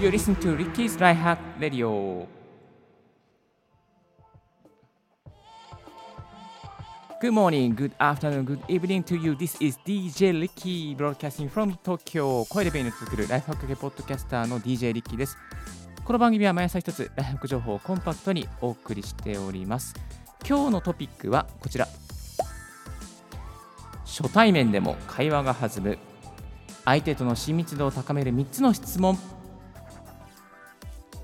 You listen to Ricky's Life Hack Radio. Good morning, good afternoon, good evening to you. This is DJ Ricky broadcasting from Tokyo. 声で便利に作るライフハック系ポッドキャスターの DJ Ricky です。この番組は毎朝一つライフハック情報をコンパクトにお送りしております。今日のトピックはこちら。初対面でも会話が弾む相手との親密度を高める3つの質問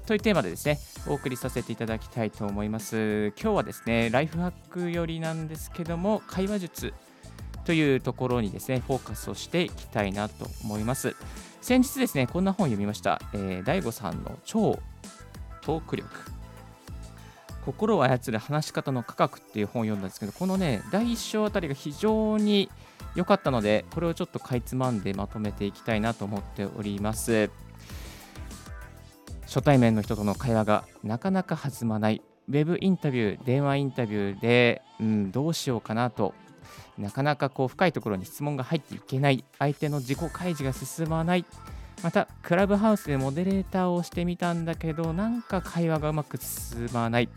というテーマでですねお送りさせていただきたいと思います。今日はですねライフハックよりなんですけども会話術というところにですねフォーカスをしていきたいなと思います。先日ですねこんな本を読みました、えー、大悟さんの超トーク力。心を操る話し方の科学っていう本を読んだんですけどこのね第1章あたりが非常に良かったのでこれをちょっとかいつまんでまとめていきたいなと思っております。初対面の人との会話がなかなか弾まない。ウェブインタビュー電話インタビューで、うん、どうしようかなと。なかなかこう深いところに質問が入っていけない。相手の自己開示が進まない。またクラブハウスでモデレーターをしてみたんだけどなんか会話がうまく進まない。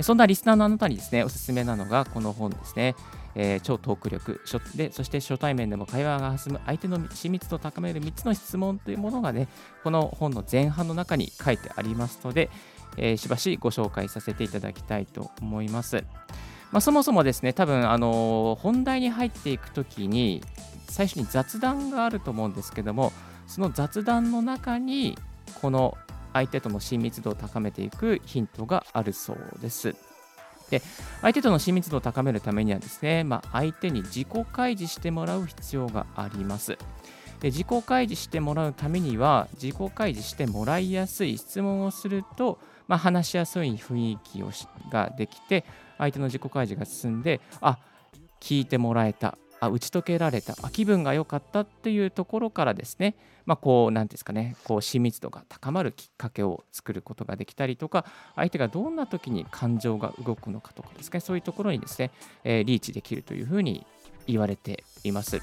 そんなリスナーのあなたにですね、おすすめなのがこの本ですね。えー、超トーク力で、そして初対面でも会話が弾む相手の親密度を高める3つの質問というものがね、この本の前半の中に書いてありますので、えー、しばしご紹介させていただきたいと思います。まあ、そもそもですね、多分あの、本題に入っていくときに、最初に雑談があると思うんですけども、その雑談の中に、この相手との親密度を高めていくヒントがあるそうです。で相手との親密度を高めるためにはですね、まあ、相手に自己開示してもらう必要があります。で自己開示してもらうためには自己開示してもらいやすい質問をすると、まあ、話しやすい雰囲気をができて相手の自己開示が進んであ聞いてもらえたあ打ち解けられたあ気分が良かったっていうところからですね、まあ、こう何ですかねこう親密度が高まるきっかけを作ることができたりとか相手がどんな時に感情が動くのかとかですねそういうところにですね、えー、リーチできるというふうに言われています。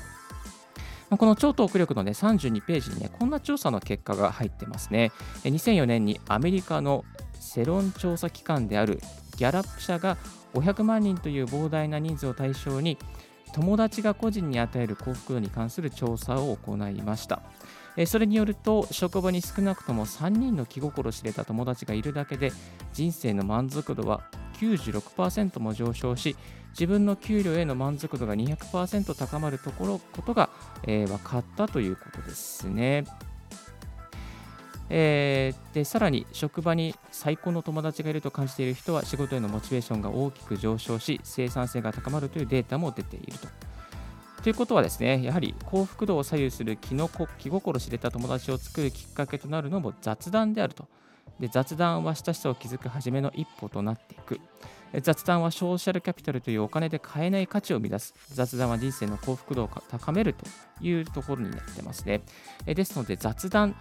この超トーク力の、ね、32ページに、ね、こんな調査の結果が入ってますね。2004年にアメリカの世論調査機関であるギャラップ社が500万人という膨大な人数を対象に友達が個人に与える幸福度に関する調査を行いました。それによると、職場に少なくとも3人の気心知れた友達がいるだけで、人生の満足度は96%も上昇し、自分の給料への満足度が200%高まるところことが、えー、分かったということですね。えー、でさらに職場に最高の友達がいると感じている人は仕事へのモチベーションが大きく上昇し生産性が高まるというデータも出ていると。ということはですねやはり幸福度を左右する気の気心知れた友達を作るきっかけとなるのも雑談であると。で雑談は親しさを築く初めの一歩となっていく。雑談はソーシャルキャピタルというお金で買えない価値を生み出す。雑談は人生の幸福度を高めるというところになってますね。ですので雑談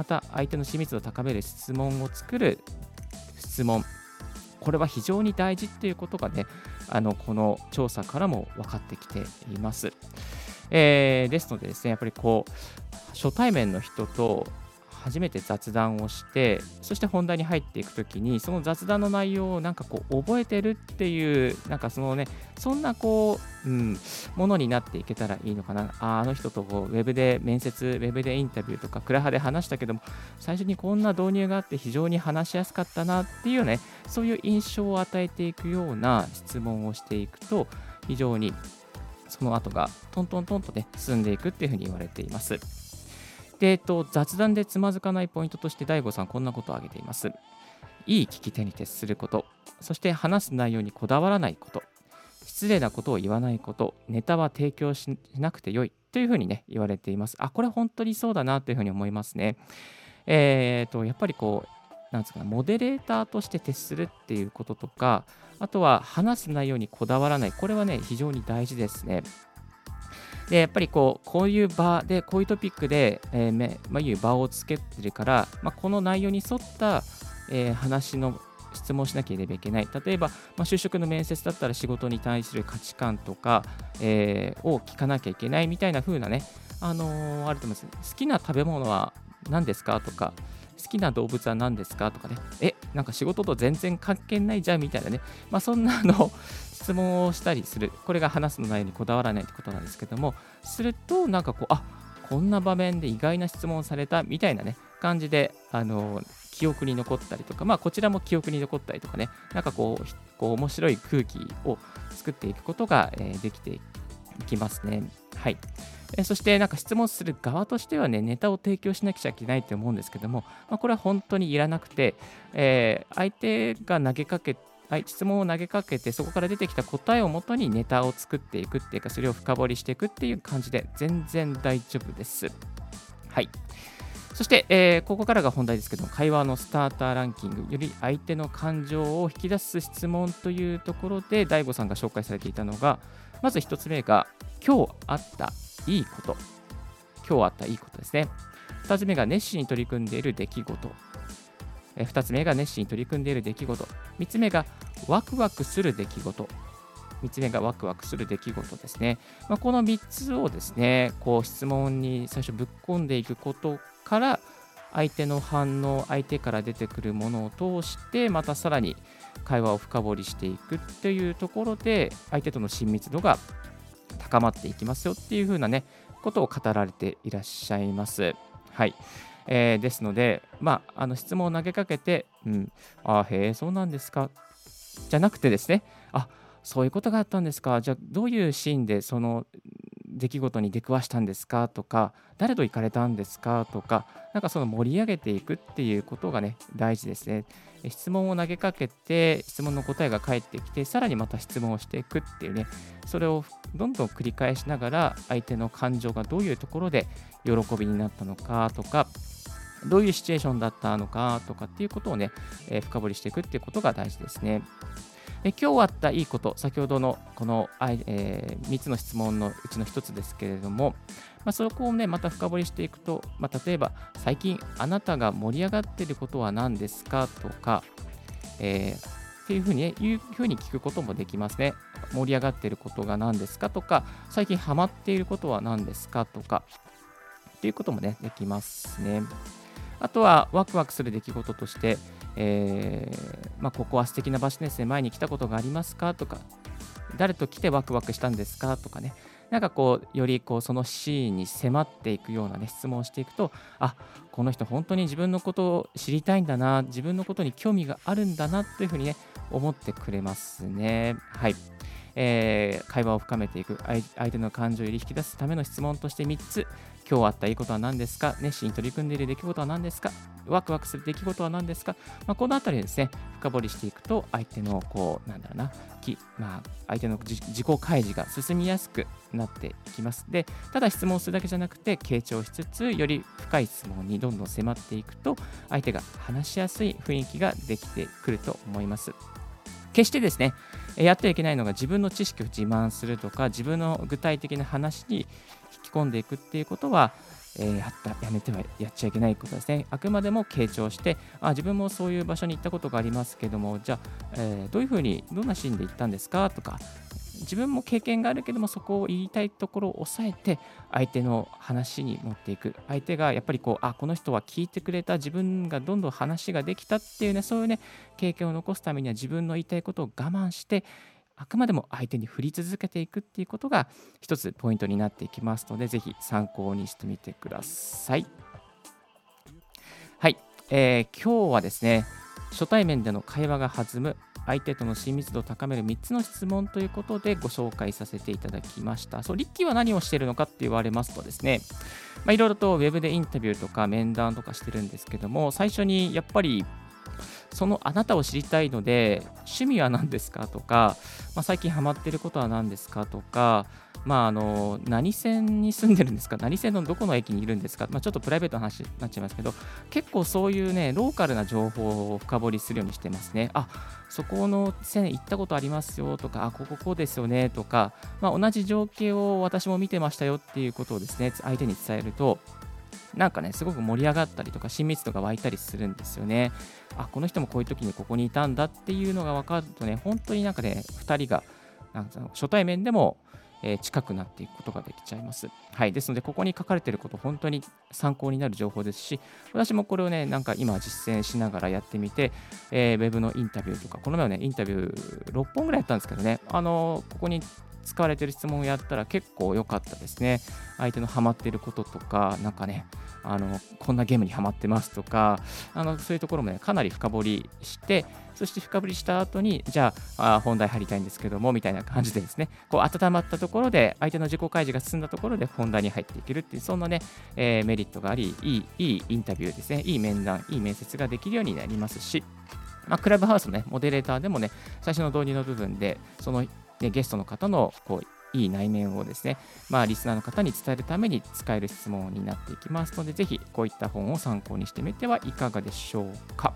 また相手の親密度を高める質問を作る質問。これは非常に大事っていうことがねあのこの調査からも分かってきています、えー、ですのでですねやっぱりこう初対面の人と初めて雑談をしてそして本題に入っていく時にその雑談の内容をなんかこう覚えてるっていうなんかそのねそんなこう、うん、ものになっていけたらいいのかなああの人とこうウェブで面接ウェブでインタビューとかクラハで話したけども最初にこんな導入があって非常に話しやすかったなっていうねそういう印象を与えていくような質問をしていくと非常にその後がトントントンとね進んでいくっていうふうに言われています。で、えっと、雑談でつまずかないポイントとして DAIGO さんこんなことを挙げています。いい聞き手に徹すること、そして話す内容にこだわらないこと、失礼なことを言わないこと、ネタは提供しなくてよいというふうにね、言われています。あ、これ本当にそうだなというふうに思いますね。えー、と、やっぱりこう、なんですかモデレーターとして徹するっていうこととか、あとは話す内容にこだわらない、これはね、非常に大事ですね。で、やっぱりこう、こういう場で、こういうトピックで、えー、まあ、いう場をつけてるから、まあ、この内容に沿った、えー、話の質問しなければいけない。例えば、まあ、就職の面接だったら仕事に対する価値観とか、えー、を聞かなきゃいけないみたいな風なね、あのー、あると思います。好きな食べ物は何ですかとか、好きな動物は何ですかとかね、え、なんか仕事と全然関係ないじゃんみたいなね、まあ、そんなの質問をしたりする、これが話すの内容にこだわらないってことなんですけども、すると、なんかこう、あこんな場面で意外な質問されたみたいなね、感じで、あの記憶に残ったりとか、まあ、こちらも記憶に残ったりとかね、なんかこう、こう面白い空気を作っていくことが、えー、できていきますね。はい。えそしてなんか質問する側としてはね、ネタを提供しなくちゃいけないと思うんですけども、まあ、これは本当にいらなくて、えー、相手が投げかけはい、質問を投げかけて、そこから出てきた答えをもとにネタを作っていくっていうか、それを深掘りしていくっていう感じで、全然大丈夫です。はい。そして、えー、ここからが本題ですけども、会話のスターターランキング、より相手の感情を引き出す質問というところで、DAIGO さんが紹介されていたのが、まず1つ目が、今日あったいいこと。今日あったいいことですね。2つ目が熱心に取り組んでいる出来事。2つ目が熱心に取り組んでいる出来事。3つ目がワクワクする出来事。3つ目がワクワクする出来事ですね。まあ、この3つをですね、こう質問に最初ぶっ込んでいくことから、相手の反応、相手から出てくるものを通して、またさらに会話を深掘りしていくというところで、相手との親密度が高まっていきますよっていう風なね、ことを語られていらっしゃいます。はい。えー、ですので、まあ、あの質問を投げかけて、うん、あへえ、そうなんですか。じゃなくてですね、あそういうことがあったんですか。じゃあ、どういうシーンでその出来事に出くわしたんですかとか、誰と行かれたんですかとか、なんかその盛り上げていくっていうことがね、大事ですね。質問を投げかけて、質問の答えが返ってきて、さらにまた質問をしていくっていうね、それをどんどん繰り返しながら、相手の感情がどういうところで喜びになったのかとか、どういうシチュエーションだったのかとかっていうことをね、えー、深掘りしていくっていうことが大事ですね。で今日あったいいこと、先ほどのこの、えー、3つの質問のうちの1つですけれども、まあ、そこをね、また深掘りしていくと、まあ、例えば、最近あなたが盛り上がっていることは何ですかとか、えー、っていうふうに、ね、いうふうに聞くこともできますね。盛り上がっていることが何ですかとか、最近ハマっていることは何ですかとか、っていうこともね、できますね。あとは、ワクワクする出来事として、えー、まあ、ここは素敵な場所ですね、前に来たことがありますかとか、誰と来てワクワクしたんですかとかね、なんかこう、よりこうそのシーンに迫っていくような、ね、質問をしていくと、あこの人、本当に自分のことを知りたいんだな、自分のことに興味があるんだなというふうにね、思ってくれますね。はい。えー、会話を深めていく相手の感情をより引き出すための質問として3つ今日あったいいことは何ですか？熱心に取り組んでいる出来事は何ですか？ワクワクする出来事は何ですか、まあ、このあたりですね深掘りしていくと相手のこうなんだろうなき、まあ、相手の自己開示が進みやすくなっていきます。でただ質問するだけじゃなくて傾聴しつつより深い質問にどんどん迫っていくと相手が話しやすい雰囲気ができてくると思います。決してですねやってはいけないのが自分の知識を自慢するとか自分の具体的な話に引き込んでいくっていうことは、えー、やったやめてはやっちゃいけないことですね。あくまでも傾聴してあ自分もそういう場所に行ったことがありますけどもじゃあ、えー、どういうふうにどんなシーンで行ったんですかとか自分も経験があるけどもそこを言いたいところを抑えて相手の話に持っていく。相手がやっぱりこうあこの人は聞いてくれた。自分がどんどん話ができたっていうねそういうね経験を残すためには自分の言いたいことを我慢してあくまでも相手に振り続けていくっていうことが一つポイントになっていきますのでぜひ参考にしてみてください。はい、えー、今日はですね初対面での会話が弾む相手との親密度を高める3つの質問ということでご紹介させていただきました。そう、リッキーは何をしているのかって言われますとですね、まあ、いろいろとウェブでインタビューとか面談とかしてるんですけども、最初にやっぱりそのあなたを知りたいので、趣味は何ですかとか、まあ、最近ハマってることは何ですかとか、まあ、あの何線に住んでるんですか、何線のどこの駅にいるんですか、まあ、ちょっとプライベートな話になっちゃいますけど、結構そういうね、ローカルな情報を深掘りするようにしてますね。あそこの線行ったことありますよとか、あこここうですよねとか、まあ、同じ情景を私も見てましたよっていうことをですね、相手に伝えると、なんかね、すごく盛り上がったりとか、親密度が湧いたりするんですよね。あ、この人もこういう時にここにいたんだっていうのが分かるとね、本当になんかね、2人がなんか初対面でもえ、近くなっていくことができちゃいます。はい。ですので、ここに書かれていること、本当に参考になる情報ですし、私もこれをね、なんか今実践しながらやってみて、えー、ウェブのインタビューとか、この前はね、インタビュー6本ぐらいやったんですけどね、あのー、ここに使われてる質問をやったら結構良かったですね。相手のハマってることとか、なんかね、あのこんなゲームにハマってますとかあのそういうところもねかなり深掘りしてそして深掘りした後にじゃああ本題入りたいんですけどもみたいな感じでですねこう温まったところで相手の自己開示が進んだところで本題に入っていけるっていうそんなね、えー、メリットがありいいいいインタビューですねいい面談いい面接ができるようになりますしまあ、クラブハウスの、ね、モデレーターでもね、最初の導入の部分で、その、ね、ゲストの方のこういい内面をですね、まあ、リスナーの方に伝えるために使える質問になっていきますので、ぜひこういった本を参考にしてみてはいかがでしょうか。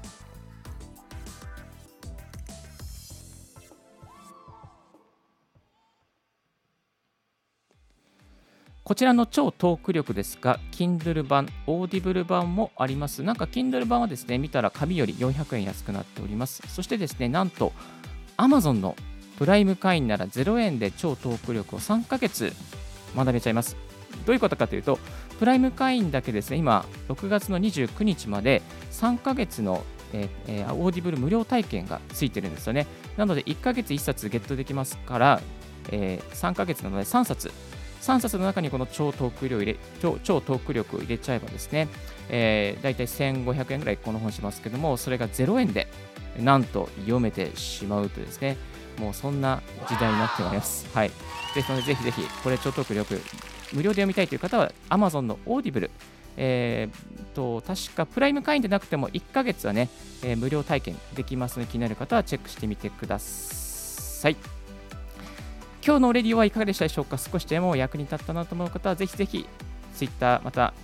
こちらの超トーク力ですが、Kindle 版、Audible 版もあります。なんか Kindle 版はですね、見たら紙より400円安くなっております。そしてですね、なんと Amazon のプライム会員なら0円で超トーク力を3ヶ月学べちゃいます。どういうことかというと、プライム会員だけですね、今、6月の29日まで3ヶ月のえー、 Audible 無料体験がついてるんですよね。なので、1ヶ月1冊ゲットできますから、えー、3ヶ月なので3冊。3冊の中にこの超トーク力を入れ超超トーク力を入れちゃえばですね、えー、大体1500円ぐらいこの本しますけども、それが0円でなんと読めてしまうとですね、もうそんな時代になっております。はい。ですので、ぜひぜひ、これ超得力、無料で読みたいという方は、Amazon の Audible、えー、と確かプライム会員でなくても1ヶ月はね、えー、無料体験できますので気になる方はチェックしてみてください。今日のレディオはいかがでしたでしょうか？少しでも役に立ったなと思う方はぜひぜひ Twitter また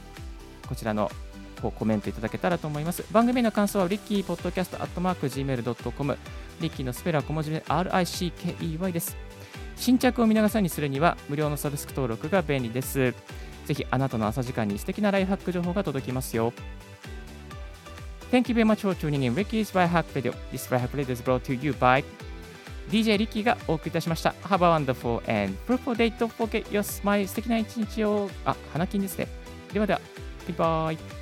こちらのコメントいただけたらと思います。番組の感想はリッキーポッドキャストアットマーク Gmail.com リッキーのスペルは小文字で RICKEY です。新着を見逃さにするには無料のサブスク登録が便利です。ぜひあなたの朝時間に素敵なライフハック情報が届きますよ。Thank you very much for tuning in Ricky's Life Hack Radio. This Life Hack Radio is brought to you by DJ リッキーがお送りいたしました。Have a wonderful and fruitful day. Don't forget your smile. 素敵な一日を、あ、花金ですね。ではでは、バイバイ。